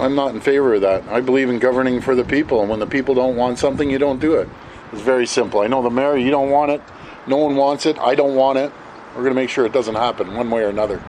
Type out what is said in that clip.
I'm not in favor of that. I believe in governing for the people, and when the people don't want something, you don't do it. It's very simple. I know the mayor, you don't want it. No one wants it. I don't want it. We're going to make sure it doesn't happen one way or another.